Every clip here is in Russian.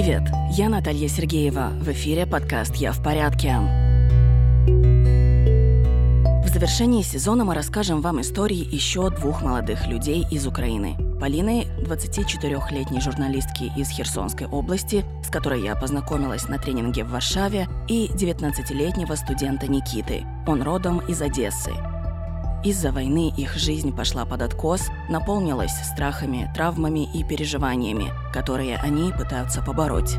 Привет, я Наталья Сергеева. В эфире подкаст «Я в порядке». В завершении сезона мы расскажем вам истории еще двух молодых людей из Украины. Полины, 24-летней журналистки из Херсонской области, с которой я познакомилась на тренинге в Варшаве, и 19-летнего студента Никиты. Он родом из Одессы. Из-за войны их жизнь пошла под откос, наполнилась страхами, травмами и переживаниями, которые они пытаются побороть.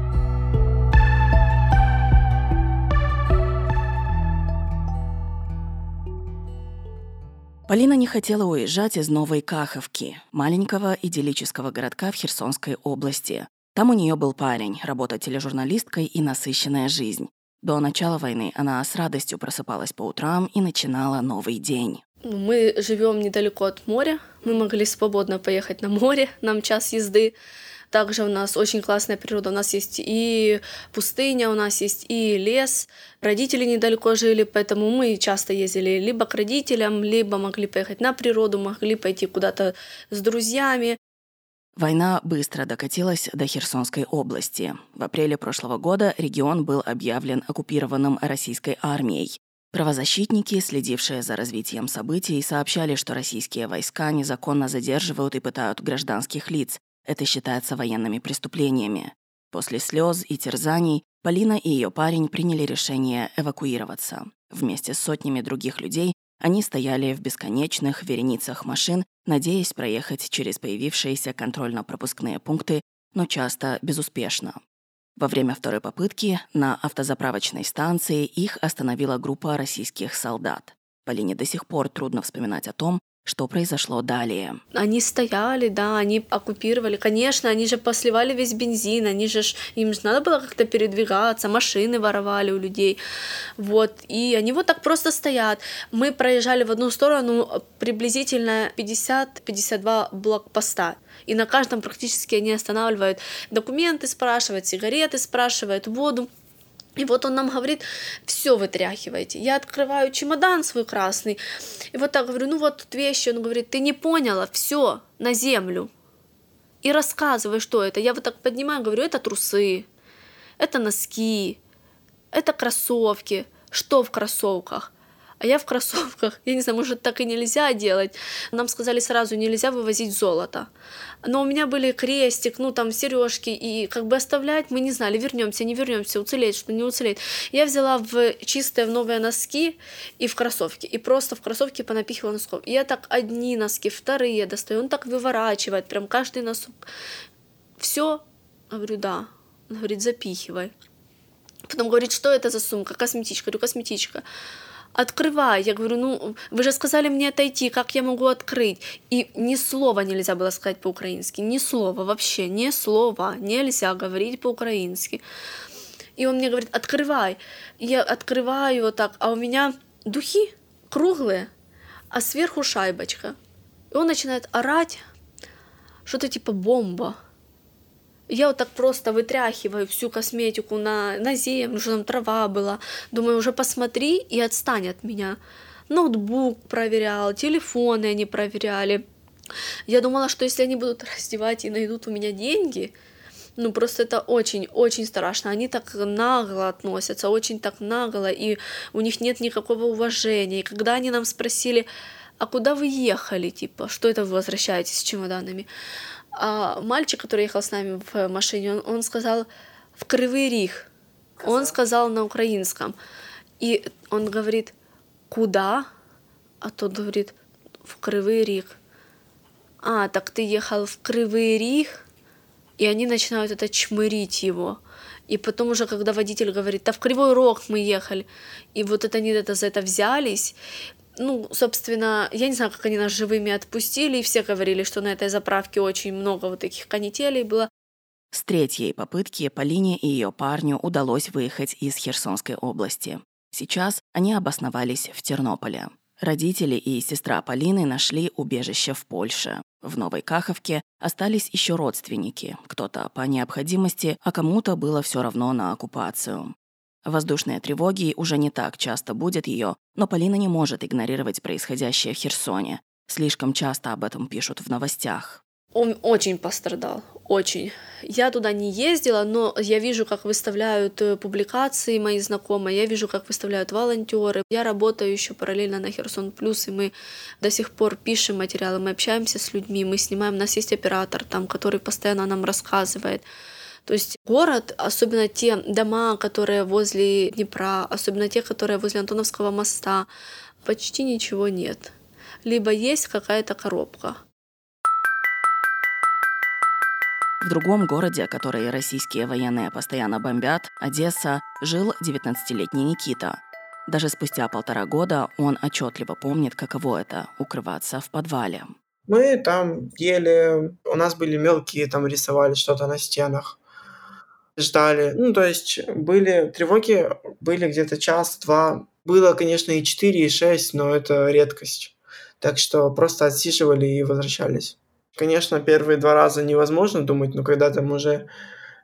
Полина не хотела уезжать из Новой Каховки, маленького идиллического городка в Херсонской области. Там у нее был парень, работа тележурналисткой и насыщенная жизнь. До начала войны она с радостью просыпалась по утрам и начинала новый день. Мы живем недалеко от моря, мы могли свободно поехать на море, нам час езды. Также у нас очень классная природа. У нас есть и пустыня, у нас есть и лес. Родители недалеко жили, поэтому мы часто ездили либо к родителям, либо могли поехать на природу, могли пойти куда-то с друзьями. Война быстро докатилась до Херсонской области. В апреле прошлого года регион был объявлен оккупированным российской армией. Правозащитники, следившие за развитием событий, сообщали, что российские войска незаконно задерживают и пытают гражданских лиц. Это считается военными преступлениями. После слез и терзаний Полина и ее парень приняли решение эвакуироваться. Вместе с сотнями других людей они стояли в бесконечных вереницах машин, надеясь проехать через появившиеся контрольно-пропускные пункты, но часто безуспешно. Во время второй попытки на автозаправочной станции их остановила группа российских солдат. Полине до сих пор трудно вспоминать о том, что произошло далее? Они стояли, да, они оккупировали. Конечно, они же посливали весь бензин, они же, им же надо было как-то передвигаться, машины воровали у людей. Вот, и они вот так просто стоят. Мы проезжали в одну сторону приблизительно 50-52 блокпоста. И на каждом практически они останавливают документы, спрашивают, сигареты спрашивают, воду. И вот он нам говорит, все вытряхивайте. Я открываю чемодан свой красный, и вот так говорю, ну вот тут вещи. Он говорит, ты не поняла, все на землю. И рассказывай, что это. Я вот так поднимаю, говорю, это трусы, это носки, это кроссовки. Что в кроссовках? А я в кроссовках. Я не знаю, может, так и нельзя делать. Нам сказали сразу, нельзя вывозить золото. Но у меня были крестик, ну там сережки, и как бы оставлять мы не знали, вернемся, не вернемся, уцелеть, что не уцелеть. Я взяла в чистые в новые носки и в кроссовки, и просто в кроссовки понапихивала носков. И я так одни носки, вторые достаю, он так выворачивает, прям каждый носок. Все, говорю, да. Он говорит, запихивай. Потом говорит, что это за сумка, косметичка, говорю, косметичка открывай. Я говорю, ну, вы же сказали мне отойти, как я могу открыть? И ни слова нельзя было сказать по-украински, ни слова вообще, ни слова нельзя говорить по-украински. И он мне говорит, открывай. Я открываю вот так, а у меня духи круглые, а сверху шайбочка. И он начинает орать, что-то типа бомба. Я вот так просто вытряхиваю всю косметику на, на землю, что там трава была. Думаю, уже посмотри и отстань от меня. Ноутбук проверял, телефоны они проверяли. Я думала, что если они будут раздевать и найдут у меня деньги, ну просто это очень-очень страшно. Они так нагло относятся, очень так нагло, и у них нет никакого уважения. И когда они нам спросили, а куда вы ехали, типа, что это вы возвращаетесь с чемоданами? А мальчик, который ехал с нами в машине, он, он сказал в Кривый Рих. Он сказал на украинском. И он говорит, куда? А тот говорит, в Кривый Рих. А, так ты ехал в Кривый Рих? И они начинают это чмырить его. И потом уже, когда водитель говорит, да в Кривой Рог мы ехали. И вот это они это, за это взялись ну, собственно, я не знаю, как они нас живыми отпустили, и все говорили, что на этой заправке очень много вот таких канителей было. С третьей попытки Полине и ее парню удалось выехать из Херсонской области. Сейчас они обосновались в Тернополе. Родители и сестра Полины нашли убежище в Польше. В Новой Каховке остались еще родственники, кто-то по необходимости, а кому-то было все равно на оккупацию. Воздушные тревоги уже не так часто будет ее, но Полина не может игнорировать происходящее в Херсоне. Слишком часто об этом пишут в новостях. Он очень пострадал, очень. Я туда не ездила, но я вижу, как выставляют э, публикации мои знакомые, я вижу, как выставляют волонтеры. Я работаю еще параллельно на Херсон Плюс, и мы до сих пор пишем материалы, мы общаемся с людьми, мы снимаем, у нас есть оператор там, который постоянно нам рассказывает. То есть город, особенно те дома, которые возле Днепра, особенно те, которые возле Антоновского моста, почти ничего нет. Либо есть какая-то коробка. В другом городе, который российские военные постоянно бомбят, Одесса, жил 19-летний Никита. Даже спустя полтора года он отчетливо помнит, каково это – укрываться в подвале. Мы там ели, у нас были мелкие, там рисовали что-то на стенах, ждали. Ну, то есть были тревоги, были где-то час-два. Было, конечно, и 4, и 6, но это редкость. Так что просто отсиживали и возвращались. Конечно, первые два раза невозможно думать, но когда там уже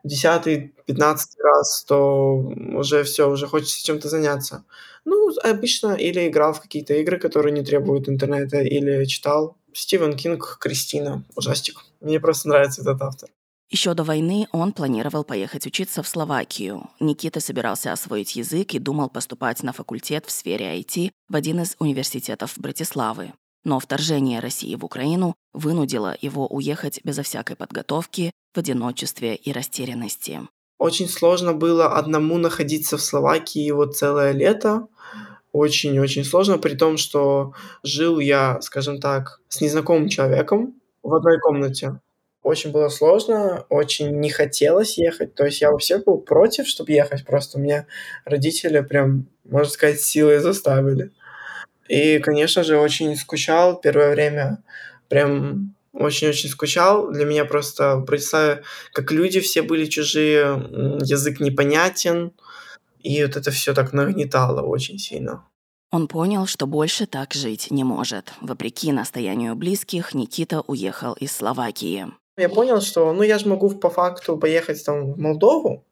десятый, пятнадцатый раз, то уже все, уже хочется чем-то заняться. Ну, обычно или играл в какие-то игры, которые не требуют интернета, или читал. Стивен Кинг «Кристина», ужастик. Мне просто нравится этот автор. Еще до войны он планировал поехать учиться в Словакию. Никита собирался освоить язык и думал поступать на факультет в сфере IT в один из университетов Братиславы. Но вторжение России в Украину вынудило его уехать безо всякой подготовки, в одиночестве и растерянности. Очень сложно было одному находиться в Словакии вот целое лето. Очень-очень сложно, при том, что жил я, скажем так, с незнакомым человеком в одной комнате. Очень было сложно, очень не хотелось ехать. То есть я вообще был против, чтобы ехать. Просто меня родители прям, можно сказать, силой заставили. И, конечно же, очень скучал первое время. Прям очень-очень скучал. Для меня просто представляю, как люди все были чужие, язык непонятен, и вот это все так нагнетало очень сильно. Он понял, что больше так жить не может. Вопреки настоянию близких, Никита уехал из Словакии. Я понял, что ну я же могу по факту поехать там в Молдову,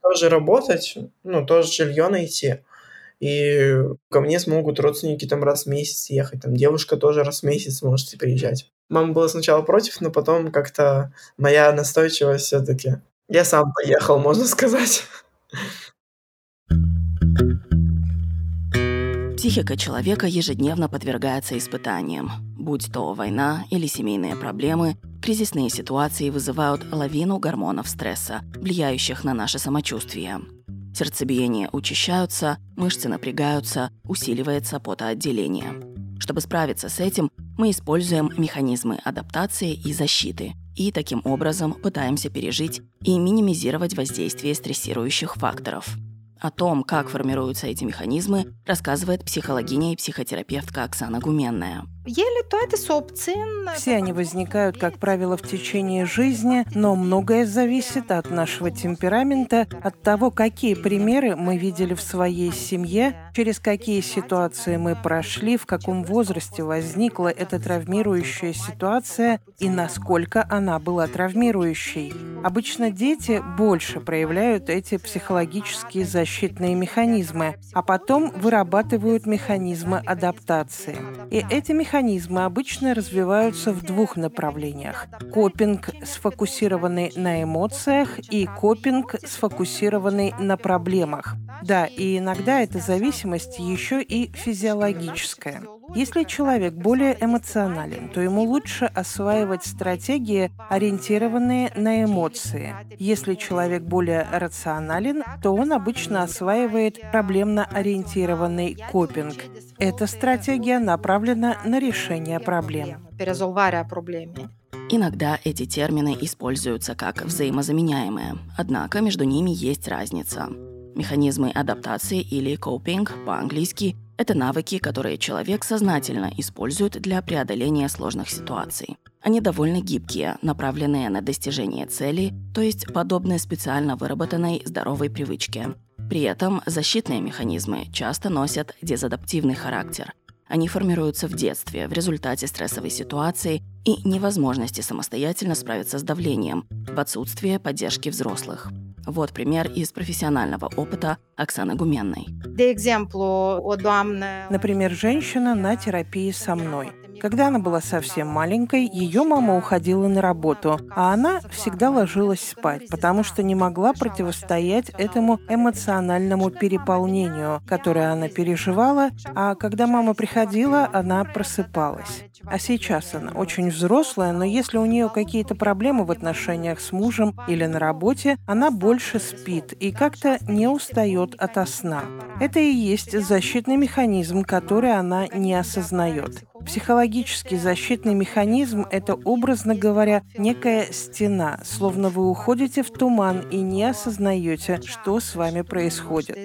тоже работать, ну, тоже жилье найти и ко мне смогут родственники там раз в месяц ехать, там девушка тоже раз в месяц может приезжать. Мама была сначала против, но потом как-то моя настойчивость все-таки. Я сам поехал, можно сказать. Психика человека ежедневно подвергается испытаниям. Будь то война или семейные проблемы, кризисные ситуации вызывают лавину гормонов стресса, влияющих на наше самочувствие. Сердцебиение учащаются, мышцы напрягаются, усиливается потоотделение. Чтобы справиться с этим, мы используем механизмы адаптации и защиты и таким образом пытаемся пережить и минимизировать воздействие стрессирующих факторов. О том, как формируются эти механизмы, рассказывает психологиня и психотерапевтка Оксана Гуменная – все они возникают, как правило, в течение жизни, но многое зависит от нашего темперамента, от того, какие примеры мы видели в своей семье, через какие ситуации мы прошли, в каком возрасте возникла эта травмирующая ситуация и насколько она была травмирующей. Обычно дети больше проявляют эти психологические защитные механизмы, а потом вырабатывают механизмы адаптации. И эти механизмы механизмы обычно развиваются в двух направлениях. Копинг, сфокусированный на эмоциях, и копинг, сфокусированный на проблемах. Да, и иногда эта зависимость еще и физиологическая. Если человек более эмоционален, то ему лучше осваивать стратегии, ориентированные на эмоции. Если человек более рационален, то он обычно осваивает проблемно ориентированный копинг. Эта стратегия направлена на решение проблем. Иногда эти термины используются как взаимозаменяемые, однако между ними есть разница. Механизмы адаптации или копинг по-английски – это навыки, которые человек сознательно использует для преодоления сложных ситуаций. Они довольно гибкие, направленные на достижение цели, то есть подобные специально выработанной здоровой привычке. При этом защитные механизмы часто носят дезадаптивный характер. Они формируются в детстве в результате стрессовой ситуации и невозможности самостоятельно справиться с давлением в отсутствие поддержки взрослых. Вот пример из профессионального опыта Оксаны Гуменной. Например, женщина на терапии со мной. Когда она была совсем маленькой, ее мама уходила на работу, а она всегда ложилась спать, потому что не могла противостоять этому эмоциональному переполнению, которое она переживала, а когда мама приходила, она просыпалась. А сейчас она очень взрослая, но если у нее какие-то проблемы в отношениях с мужем или на работе, она больше спит и как-то не устает от сна. Это и есть защитный механизм, который она не осознает. Психологический защитный механизм – это, образно говоря, некая стена, словно вы уходите в туман и не осознаете, что с вами происходит.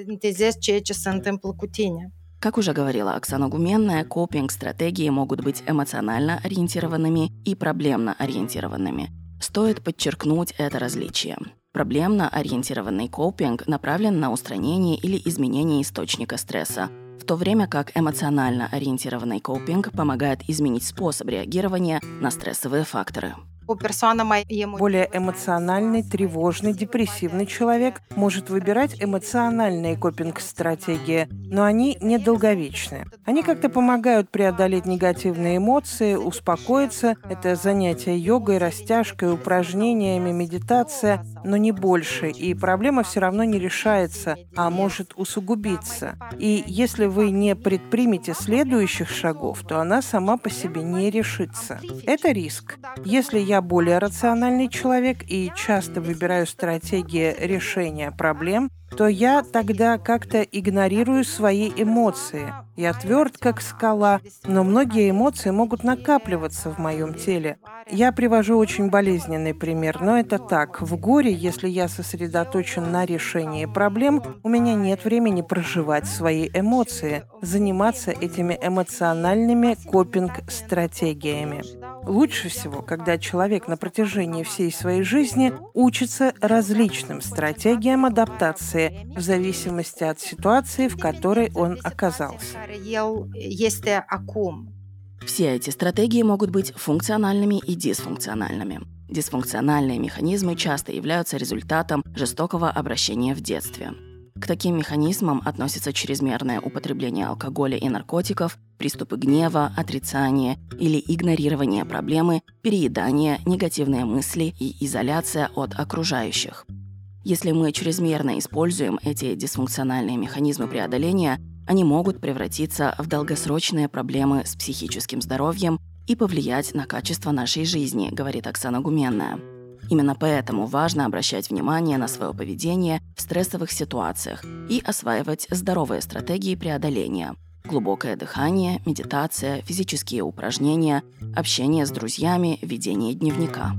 Как уже говорила Оксана Гуменная, копинг-стратегии могут быть эмоционально ориентированными и проблемно ориентированными. Стоит подчеркнуть это различие. Проблемно ориентированный копинг направлен на устранение или изменение источника стресса, в то время как эмоционально ориентированный копинг помогает изменить способ реагирования на стрессовые факторы. Более эмоциональный, тревожный, депрессивный человек может выбирать эмоциональные копинг-стратегии, но они недолговечны. Они как-то помогают преодолеть негативные эмоции, успокоиться. Это занятие йогой, растяжкой, упражнениями, медитация, но не больше. И проблема все равно не решается, а может усугубиться. И если вы не предпримете следующих шагов, то она сама по себе не решится. Это риск. Если я более рациональный человек и часто выбираю стратегии решения проблем, то я тогда как-то игнорирую свои эмоции. Я тверд, как скала, но многие эмоции могут накапливаться в моем теле. Я привожу очень болезненный пример, но это так. В горе, если я сосредоточен на решении проблем, у меня нет времени проживать свои эмоции, заниматься этими эмоциональными копинг-стратегиями. Лучше всего, когда человек на протяжении всей своей жизни учится различным стратегиям адаптации в зависимости от ситуации, в которой он оказался. Все эти стратегии могут быть функциональными и дисфункциональными. Дисфункциональные механизмы часто являются результатом жестокого обращения в детстве. К таким механизмам относятся чрезмерное употребление алкоголя и наркотиков, приступы гнева, отрицание или игнорирование проблемы, переедание, негативные мысли и изоляция от окружающих. Если мы чрезмерно используем эти дисфункциональные механизмы преодоления, они могут превратиться в долгосрочные проблемы с психическим здоровьем и повлиять на качество нашей жизни, говорит Оксана Гуменная. Именно поэтому важно обращать внимание на свое поведение в стрессовых ситуациях и осваивать здоровые стратегии преодоления. Глубокое дыхание, медитация, физические упражнения, общение с друзьями, ведение дневника.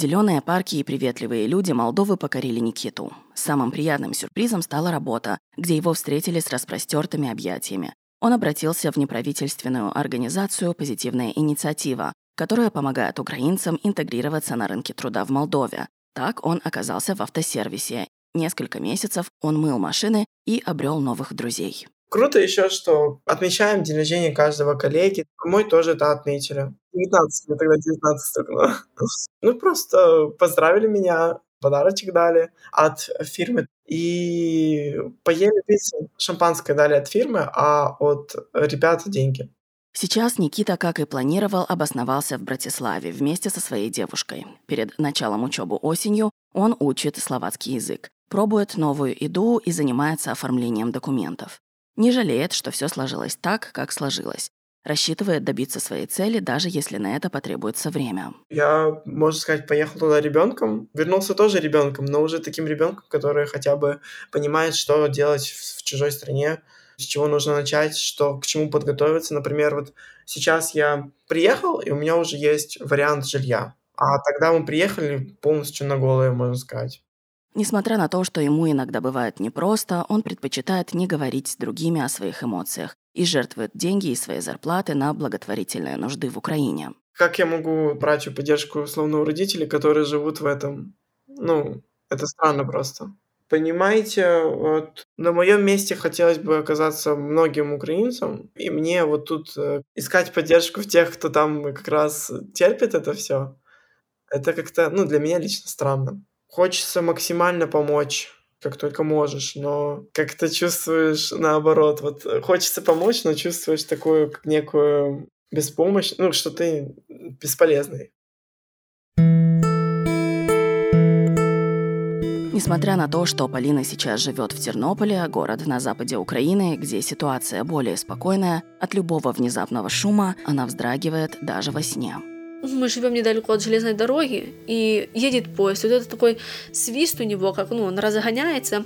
Зеленые парки и приветливые люди Молдовы покорили Никиту. Самым приятным сюрпризом стала работа, где его встретили с распростертыми объятиями. Он обратился в неправительственную организацию «Позитивная инициатива», которая помогает украинцам интегрироваться на рынке труда в Молдове. Так он оказался в автосервисе. Несколько месяцев он мыл машины и обрел новых друзей. Круто еще, что отмечаем день рождения каждого коллеги. Мой тоже это отметили. 19, мне тогда 19 стукнуло. Ну, просто поздравили меня, подарочек дали от фирмы. И поели пиццу, шампанское дали от фирмы, а от ребят деньги. Сейчас Никита, как и планировал, обосновался в Братиславе вместе со своей девушкой. Перед началом учебы осенью он учит словацкий язык, пробует новую еду и занимается оформлением документов. Не жалеет, что все сложилось так, как сложилось рассчитывает добиться своей цели, даже если на это потребуется время. Я, можно сказать, поехал туда ребенком, вернулся тоже ребенком, но уже таким ребенком, который хотя бы понимает, что делать в чужой стране, с чего нужно начать, что к чему подготовиться. Например, вот сейчас я приехал, и у меня уже есть вариант жилья. А тогда мы приехали полностью на голое, можно сказать. Несмотря на то, что ему иногда бывает непросто, он предпочитает не говорить с другими о своих эмоциях и жертвует деньги из своей зарплаты на благотворительные нужды в Украине. Как я могу брать поддержку, условно, у родителей, которые живут в этом? Ну, это странно просто. Понимаете, вот на моем месте хотелось бы оказаться многим украинцам, и мне вот тут э, искать поддержку в тех, кто там как раз терпит это все. Это как-то, ну, для меня лично странно. Хочется максимально помочь как только можешь, но как-то чувствуешь наоборот. Вот хочется помочь, но чувствуешь такую некую беспомощь, ну, что ты бесполезный. Несмотря на то, что Полина сейчас живет в Тернополе, город на западе Украины, где ситуация более спокойная, от любого внезапного шума она вздрагивает даже во сне. Мы живем недалеко от железной дороги, и едет поезд. Вот это такой свист у него, как ну, он разгоняется.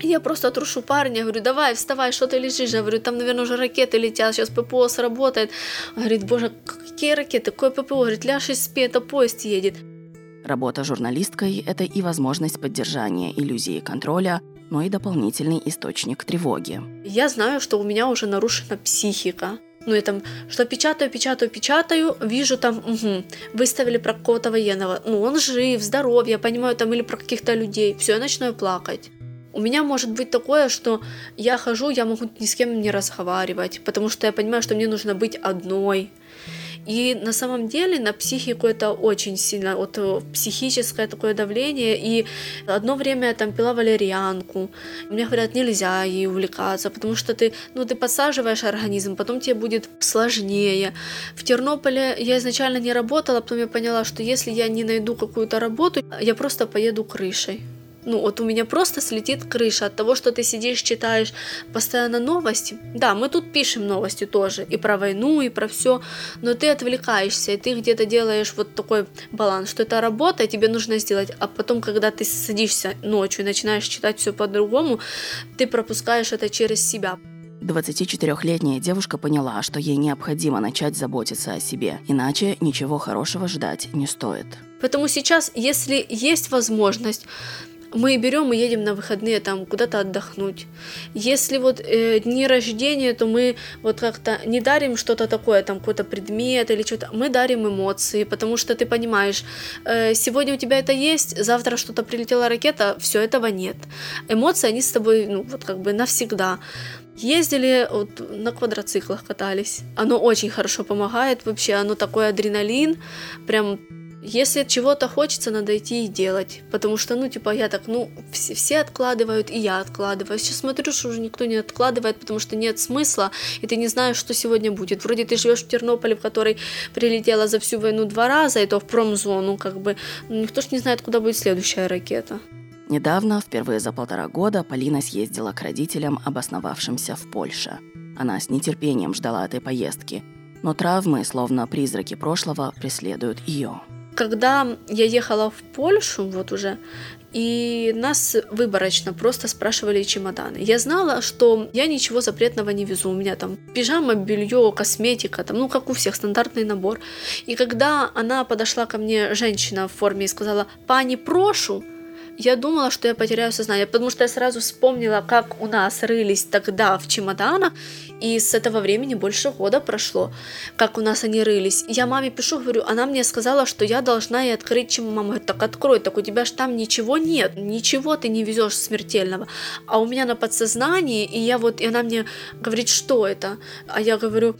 Я просто трушу парня, говорю, давай, вставай, что ты лежишь? Я говорю, там, наверное, уже ракеты летят, сейчас ППО сработает. Он говорит, боже, какие ракеты, какое ППО? Говорит, ляжь и спи, это поезд едет. Работа журналисткой – это и возможность поддержания иллюзии контроля, но и дополнительный источник тревоги. Я знаю, что у меня уже нарушена психика. Ну, я там, что печатаю, печатаю, печатаю, вижу там, угу, выставили про какого-то военного. Ну, он жив, здоров, я понимаю, там, или про каких-то людей. Все, я начинаю плакать. У меня может быть такое, что я хожу, я могу ни с кем не разговаривать, потому что я понимаю, что мне нужно быть одной. И на самом деле на психику это очень сильно, вот э, психическое такое давление. И одно время я там пила валерьянку. Мне говорят, нельзя ей увлекаться, потому что ты, ну, ты подсаживаешь организм, потом тебе будет сложнее. В Тернополе я изначально не работала, потом я поняла, что если я не найду какую-то работу, я просто поеду крышей ну вот у меня просто слетит крыша от того, что ты сидишь, читаешь постоянно новости. Да, мы тут пишем новости тоже, и про войну, и про все, но ты отвлекаешься, и ты где-то делаешь вот такой баланс, что это работа, тебе нужно сделать, а потом, когда ты садишься ночью и начинаешь читать все по-другому, ты пропускаешь это через себя. 24-летняя девушка поняла, что ей необходимо начать заботиться о себе, иначе ничего хорошего ждать не стоит. Поэтому сейчас, если есть возможность мы берем и едем на выходные там куда-то отдохнуть. Если вот э, дни рождения, то мы вот как-то не дарим что-то такое, там какой-то предмет или что-то, мы дарим эмоции, потому что ты понимаешь, э, сегодня у тебя это есть, завтра что-то прилетела ракета, все этого нет. Эмоции, они с тобой, ну вот как бы навсегда. Ездили, вот, на квадроциклах катались. Оно очень хорошо помогает вообще, оно такой адреналин, прям если чего-то хочется, надо идти и делать. Потому что, ну, типа, я так, ну, все, все откладывают, и я откладываю. Сейчас смотрю, что уже никто не откладывает, потому что нет смысла, и ты не знаешь, что сегодня будет. Вроде ты живешь в Тернополе, в который прилетела за всю войну два раза, и то в промзону, как бы. Ну, никто ж не знает, куда будет следующая ракета. Недавно, впервые за полтора года, Полина съездила к родителям, обосновавшимся в Польше. Она с нетерпением ждала этой поездки, но травмы, словно призраки прошлого, преследуют ее. Когда я ехала в Польшу, вот уже, и нас выборочно просто спрашивали чемоданы. Я знала, что я ничего запретного не везу. У меня там пижама, белье, косметика, там, ну, как у всех, стандартный набор. И когда она подошла ко мне, женщина в форме, и сказала, пани, прошу, я думала, что я потеряю сознание, потому что я сразу вспомнила, как у нас рылись тогда в чемоданах, и с этого времени больше года прошло, как у нас они рылись. Я маме пишу, говорю, она мне сказала, что я должна ей открыть чемодан. Мама говорит, так открой, так у тебя же там ничего нет, ничего ты не везешь смертельного. А у меня на подсознании, и я вот, и она мне говорит, что это? А я говорю,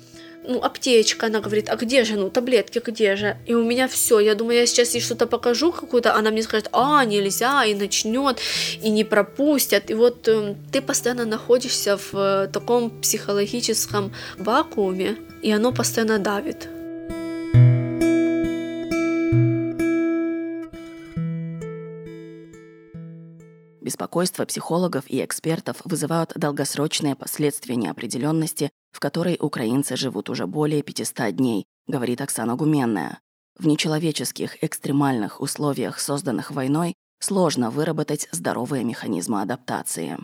ну, аптечка, она говорит, а где же, ну, таблетки где же? И у меня все, я думаю, я сейчас ей что-то покажу какую-то, она мне скажет, а, нельзя, и начнет, и не пропустят. И вот э, ты постоянно находишься в э, таком психологическом вакууме, и оно постоянно давит. Беспокойство психологов и экспертов вызывают долгосрочные последствия неопределенности, в которой украинцы живут уже более 500 дней, говорит Оксана Гуменная. В нечеловеческих экстремальных условиях, созданных войной, сложно выработать здоровые механизмы адаптации.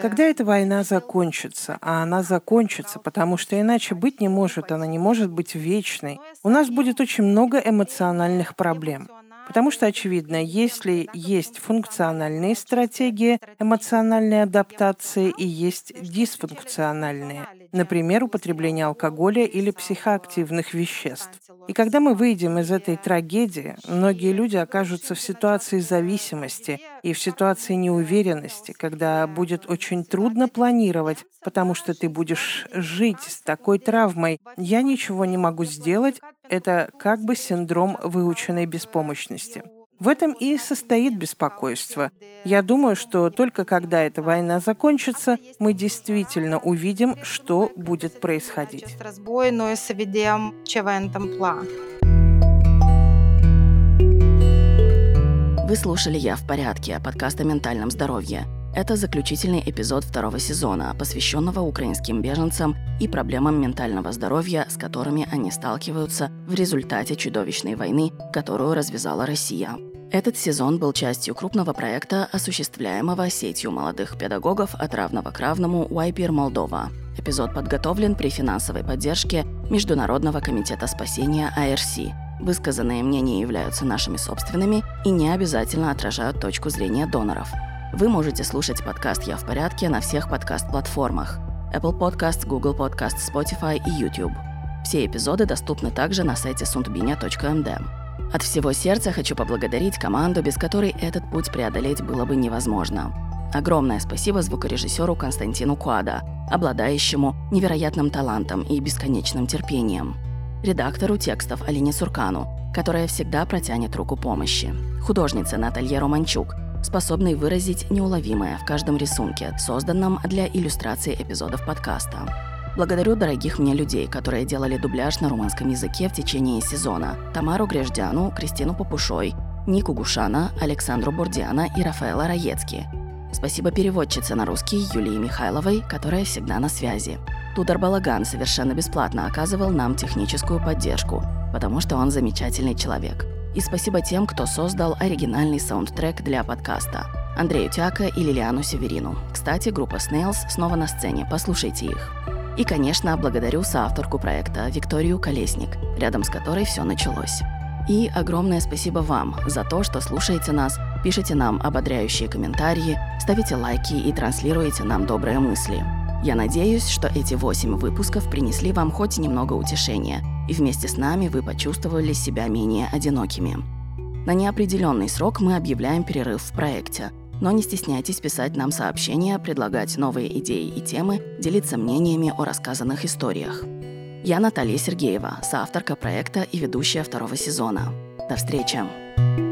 Когда эта война закончится, а она закончится, потому что иначе быть не может, она не может быть вечной, у нас будет очень много эмоциональных проблем. Потому что, очевидно, если есть функциональные стратегии эмоциональной адаптации и есть дисфункциональные, например, употребление алкоголя или психоактивных веществ. И когда мы выйдем из этой трагедии, многие люди окажутся в ситуации зависимости и в ситуации неуверенности, когда будет очень трудно планировать, потому что ты будешь жить с такой травмой. Я ничего не могу сделать, это как бы синдром выученной беспомощности. В этом и состоит беспокойство. Я думаю, что только когда эта война закончится, мы действительно увидим, что будет происходить. Вы слушали «Я в порядке» подкаст о ментальном здоровье. Это заключительный эпизод второго сезона, посвященного украинским беженцам и проблемам ментального здоровья, с которыми они сталкиваются в результате чудовищной войны, которую развязала Россия. Этот сезон был частью крупного проекта, осуществляемого сетью молодых педагогов от равного к равному YPR Молдова. Эпизод подготовлен при финансовой поддержке Международного комитета спасения IRC. Высказанные мнения являются нашими собственными и не обязательно отражают точку зрения доноров – вы можете слушать подкаст «Я в порядке» на всех подкаст-платформах Apple Podcasts, Google Podcasts, Spotify и YouTube. Все эпизоды доступны также на сайте sundbinia.md. От всего сердца хочу поблагодарить команду, без которой этот путь преодолеть было бы невозможно. Огромное спасибо звукорежиссеру Константину Куада, обладающему невероятным талантом и бесконечным терпением. Редактору текстов Алине Суркану, которая всегда протянет руку помощи. Художнице Наталье Романчук – способный выразить неуловимое в каждом рисунке, созданном для иллюстрации эпизодов подкаста. Благодарю дорогих мне людей, которые делали дубляж на румынском языке в течение сезона. Тамару Греждяну, Кристину Попушой, Нику Гушана, Александру Бурдиана и Рафаэла Раецки. Спасибо переводчице на русский Юлии Михайловой, которая всегда на связи. Тудар Балаган совершенно бесплатно оказывал нам техническую поддержку, потому что он замечательный человек. И спасибо тем, кто создал оригинальный саундтрек для подкаста. Андрею Тяка и Лилиану Северину. Кстати, группа Snails снова на сцене, послушайте их. И, конечно, благодарю соавторку проекта Викторию Колесник, рядом с которой все началось. И огромное спасибо вам за то, что слушаете нас, пишите нам ободряющие комментарии, ставите лайки и транслируете нам добрые мысли. Я надеюсь, что эти восемь выпусков принесли вам хоть немного утешения, и вместе с нами вы почувствовали себя менее одинокими. На неопределенный срок мы объявляем перерыв в проекте, но не стесняйтесь писать нам сообщения, предлагать новые идеи и темы, делиться мнениями о рассказанных историях. Я Наталья Сергеева, соавторка проекта и ведущая второго сезона. До встречи!